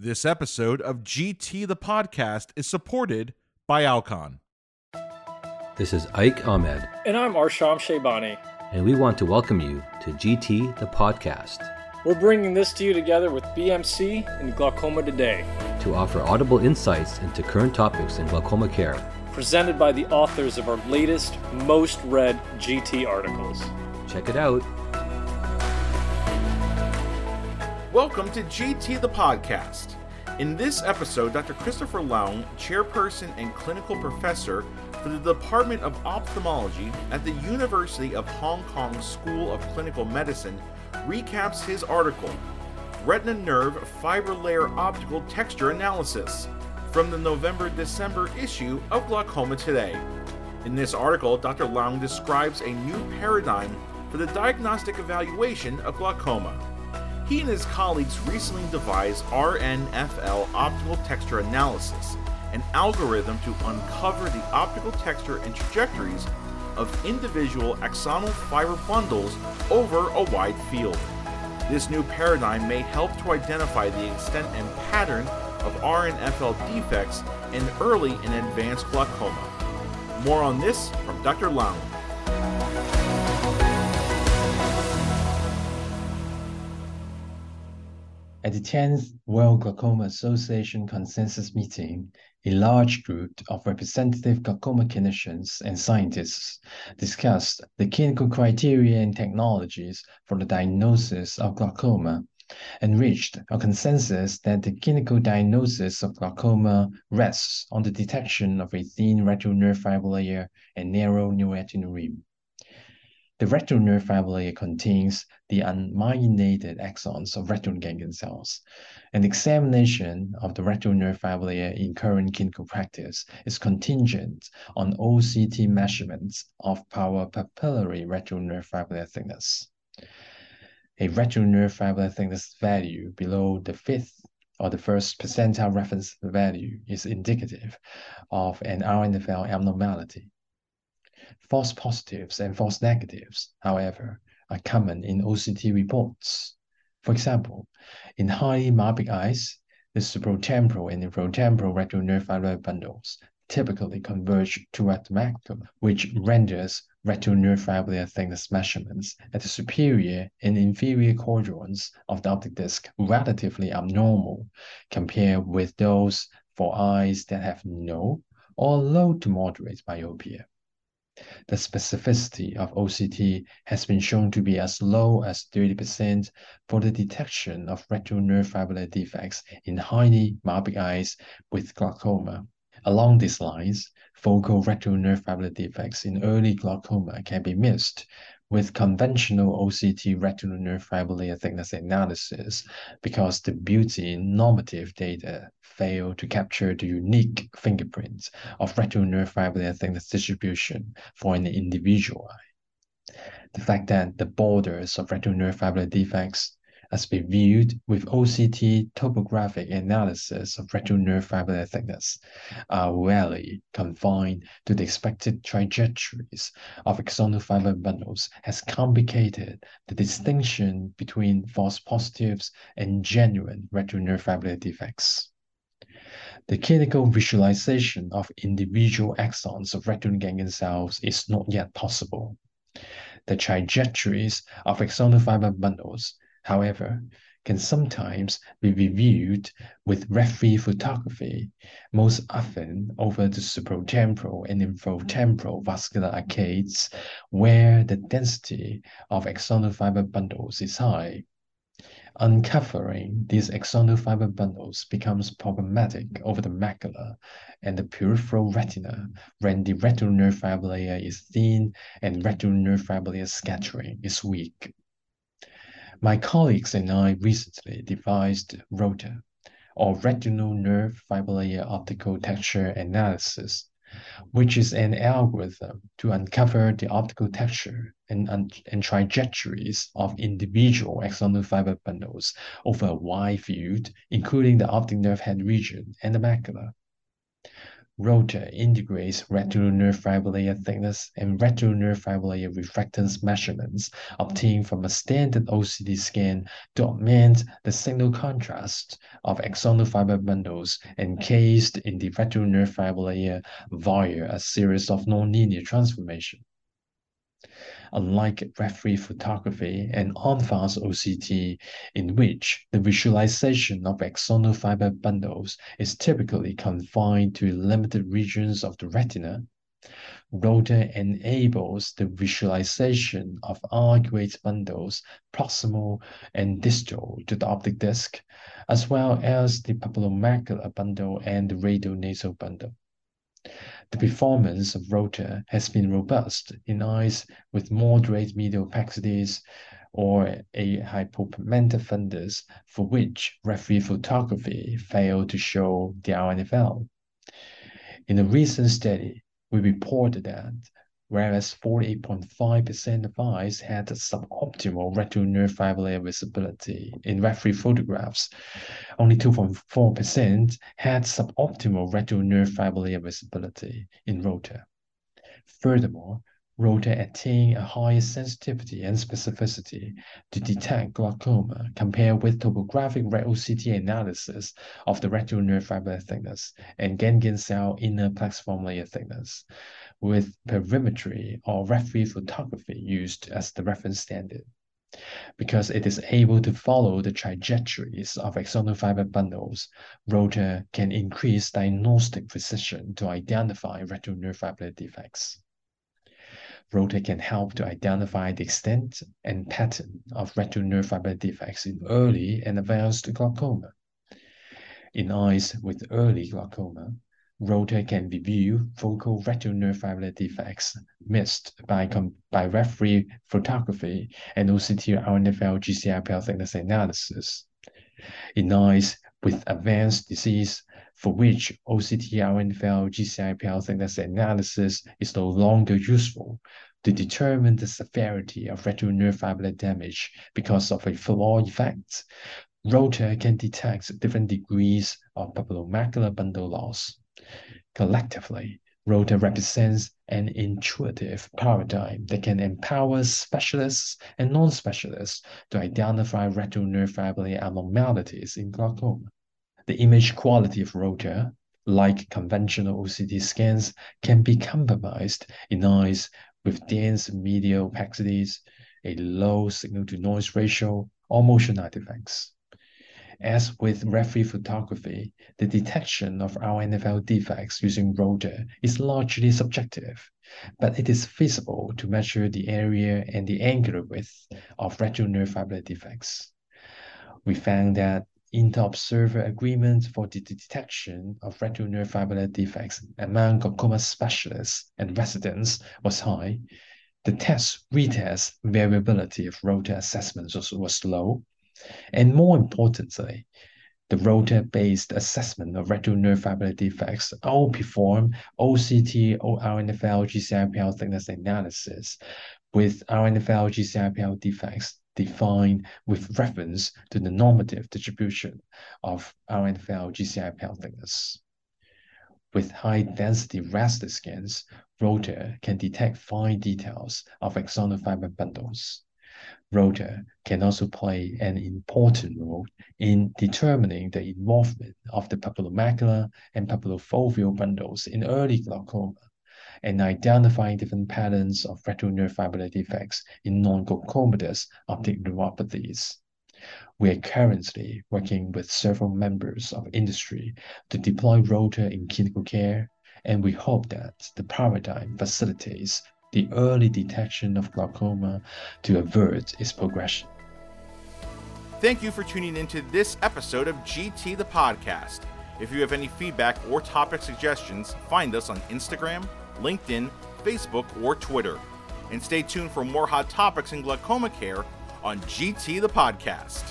This episode of GT the Podcast is supported by Alcon. This is Ike Ahmed, And I'm Arsham Sheybani. and we want to welcome you to GT the Podcast We're bringing this to you together with BMC and Glaucoma Today, to offer audible insights into current topics in glaucoma care. presented by the authors of our latest, most read GT articles. Check it out. Welcome to GT the Podcast. In this episode, Dr. Christopher Leung, chairperson and clinical professor for the Department of Ophthalmology at the University of Hong Kong School of Clinical Medicine, recaps his article, Retina Nerve Fiber Layer Optical Texture Analysis, from the November December issue of Glaucoma Today. In this article, Dr. Leung describes a new paradigm for the diagnostic evaluation of glaucoma. He and his colleagues recently devised RNFL optical texture analysis, an algorithm to uncover the optical texture and trajectories of individual axonal fiber bundles over a wide field. This new paradigm may help to identify the extent and pattern of RNFL defects in early and advanced glaucoma. More on this from Dr. Leung. At the 10th World Glaucoma Association Consensus Meeting, a large group of representative glaucoma clinicians and scientists discussed the clinical criteria and technologies for the diagnosis of glaucoma and reached a consensus that the clinical diagnosis of glaucoma rests on the detection of a thin retinal nerve fiber layer and narrow neuroretinal rim. The retinal nerve layer contains the unmyelinated axons of retinal ganglion cells. An examination of the retinal nerve layer in current clinical practice is contingent on OCT measurements of parapapillary retinal nerve fiber thickness. A retinal nerve layer thickness value below the fifth or the first percentile reference value is indicative of an RNFL abnormality. False positives and false negatives, however, are common in OCT reports. For example, in highly myopic eyes, the supratemporal and infratemporal retinal nerve fiber bundles typically converge toward the macula, which renders retinal nerve fiber thickness measurements at the superior and inferior quadrants of the optic disc relatively abnormal compared with those for eyes that have no or low to moderate myopia. The specificity of OCT has been shown to be as low as 30% for the detection of retinal nerve fiber defects in highly myopic eyes with glaucoma. Along these lines, focal retinal nerve fiber defects in early glaucoma can be missed with conventional OCT retinal nerve fiber layer thickness analysis because the built-in normative data fail to capture the unique fingerprints of retinal nerve fiber layer thickness distribution for an individual eye. The fact that the borders of retinal nerve fiber defects as be viewed with OCT topographic analysis of retinal nerve fiber thickness are rarely confined to the expected trajectories of axonal fiber bundles has complicated the distinction between false positives and genuine retinal nerve fiber defects. The clinical visualization of individual axons of retinal ganglion cells is not yet possible. The trajectories of axonal fiber bundles however, can sometimes be reviewed with red-free photography, most often over the supratemporal and infratemporal vascular arcades, where the density of axonal fiber bundles is high. Uncovering these axonal fiber bundles becomes problematic over the macula and the peripheral retina when the retinal nerve fiber layer is thin and retinal nerve fiber layer scattering is weak. My colleagues and I recently devised ROTA, or Retinal Nerve Fiber Layer Optical Texture Analysis, which is an algorithm to uncover the optical texture and, and trajectories of individual axonal fiber bundles over a wide field, including the optic nerve head region and the macula. ROTA integrates retinal nerve fiber layer thickness and retinal nerve fiber layer reflectance measurements obtained from a standard OCT scan to augment the signal contrast of axonal fiber bundles encased in the retinal nerve fiber layer via a series of nonlinear transformations unlike red-free photography and en face OCT, in which the visualization of axonal fiber bundles is typically confined to limited regions of the retina, ROTA enables the visualization of arcuate bundles proximal and distal to the optic disc, as well as the papillomacular bundle and the radial nasal bundle. The performance of ROTA has been robust in eyes with moderate medial opacities or a hypopigmented fundus for which red-free photography failed to show the RNFL. In a recent study, we reported that whereas 48.5% of eyes had suboptimal retinal nerve fiber layer visibility in red-free photographs. Only 2.4% had suboptimal retinal nerve fiber layer visibility in ROTA. Furthermore, ROTA attained a higher sensitivity and specificity to detect glaucoma compared with topographic OCT analysis of the retinal nerve fiber thickness and ganglion cell inner plexiform layer thickness with perimetry or red-free photography used as the reference standard because it is able to follow the trajectories of axonal fiber bundles, ROTA can increase diagnostic precision to identify retinal nerve fiber defects. ROTA can help to identify the extent and pattern of retinal nerve fiber defects in early and advanced glaucoma. In eyes with early glaucoma, ROTA can review focal retinal nerve fiber defects missed by, com by red-free photography and OCT RNFL GCIPL thickness analysis. In eyes with advanced disease for which OCT RNFL GCIPL thickness analysis is no longer useful to determine the severity of retinal nerve fiber damage because of a floor effect, ROTA can detect different degrees of papillomacular bundle loss. Collectively, ROTA represents an intuitive paradigm that can empower specialists and non-specialists to identify retinal nerve fiber abnormalities in glaucoma. The image quality of ROTA, like conventional OCT scans, can be compromised in eyes with dense medial opacities, a low signal-to-noise ratio, or motion artifacts. As with red-free photography, the detection of RNFL defects using ROTA is largely subjective, but it is feasible to measure the area and the angular width of retinal nerve fiber defects. We found that inter-observer agreement for the detection of retinal nerve fiber defects among glaucoma specialists and residents was high. The test-retest variability of ROTA assessments was low, and more importantly, the ROTA-based assessment of retinal nerve fiber defects outperform OCT or RNFL GCIPL thickness analysis with RNFL GCIPL defects defined with reference to the normative distribution of RNFL GCIPL thickness. With high-density raster scans, ROTA can detect fine details of axonal fiber bundles. ROTA can also play an important role in determining the involvement of the papillomacular and papillofoveal bundles in early glaucoma and identifying different patterns of retinal nerve fiber defects in non-glaucomatous optic neuropathies. We are currently working with several members of industry to deploy ROTA in clinical care, and we hope that the paradigm facilitates the early detection of glaucoma to avert its progression. Thank you for tuning into this episode of GT the Podcast. If you have any feedback or topic suggestions, find us on Instagram, LinkedIn, Facebook, or Twitter. And stay tuned for more hot topics in glaucoma care on GT the Podcast.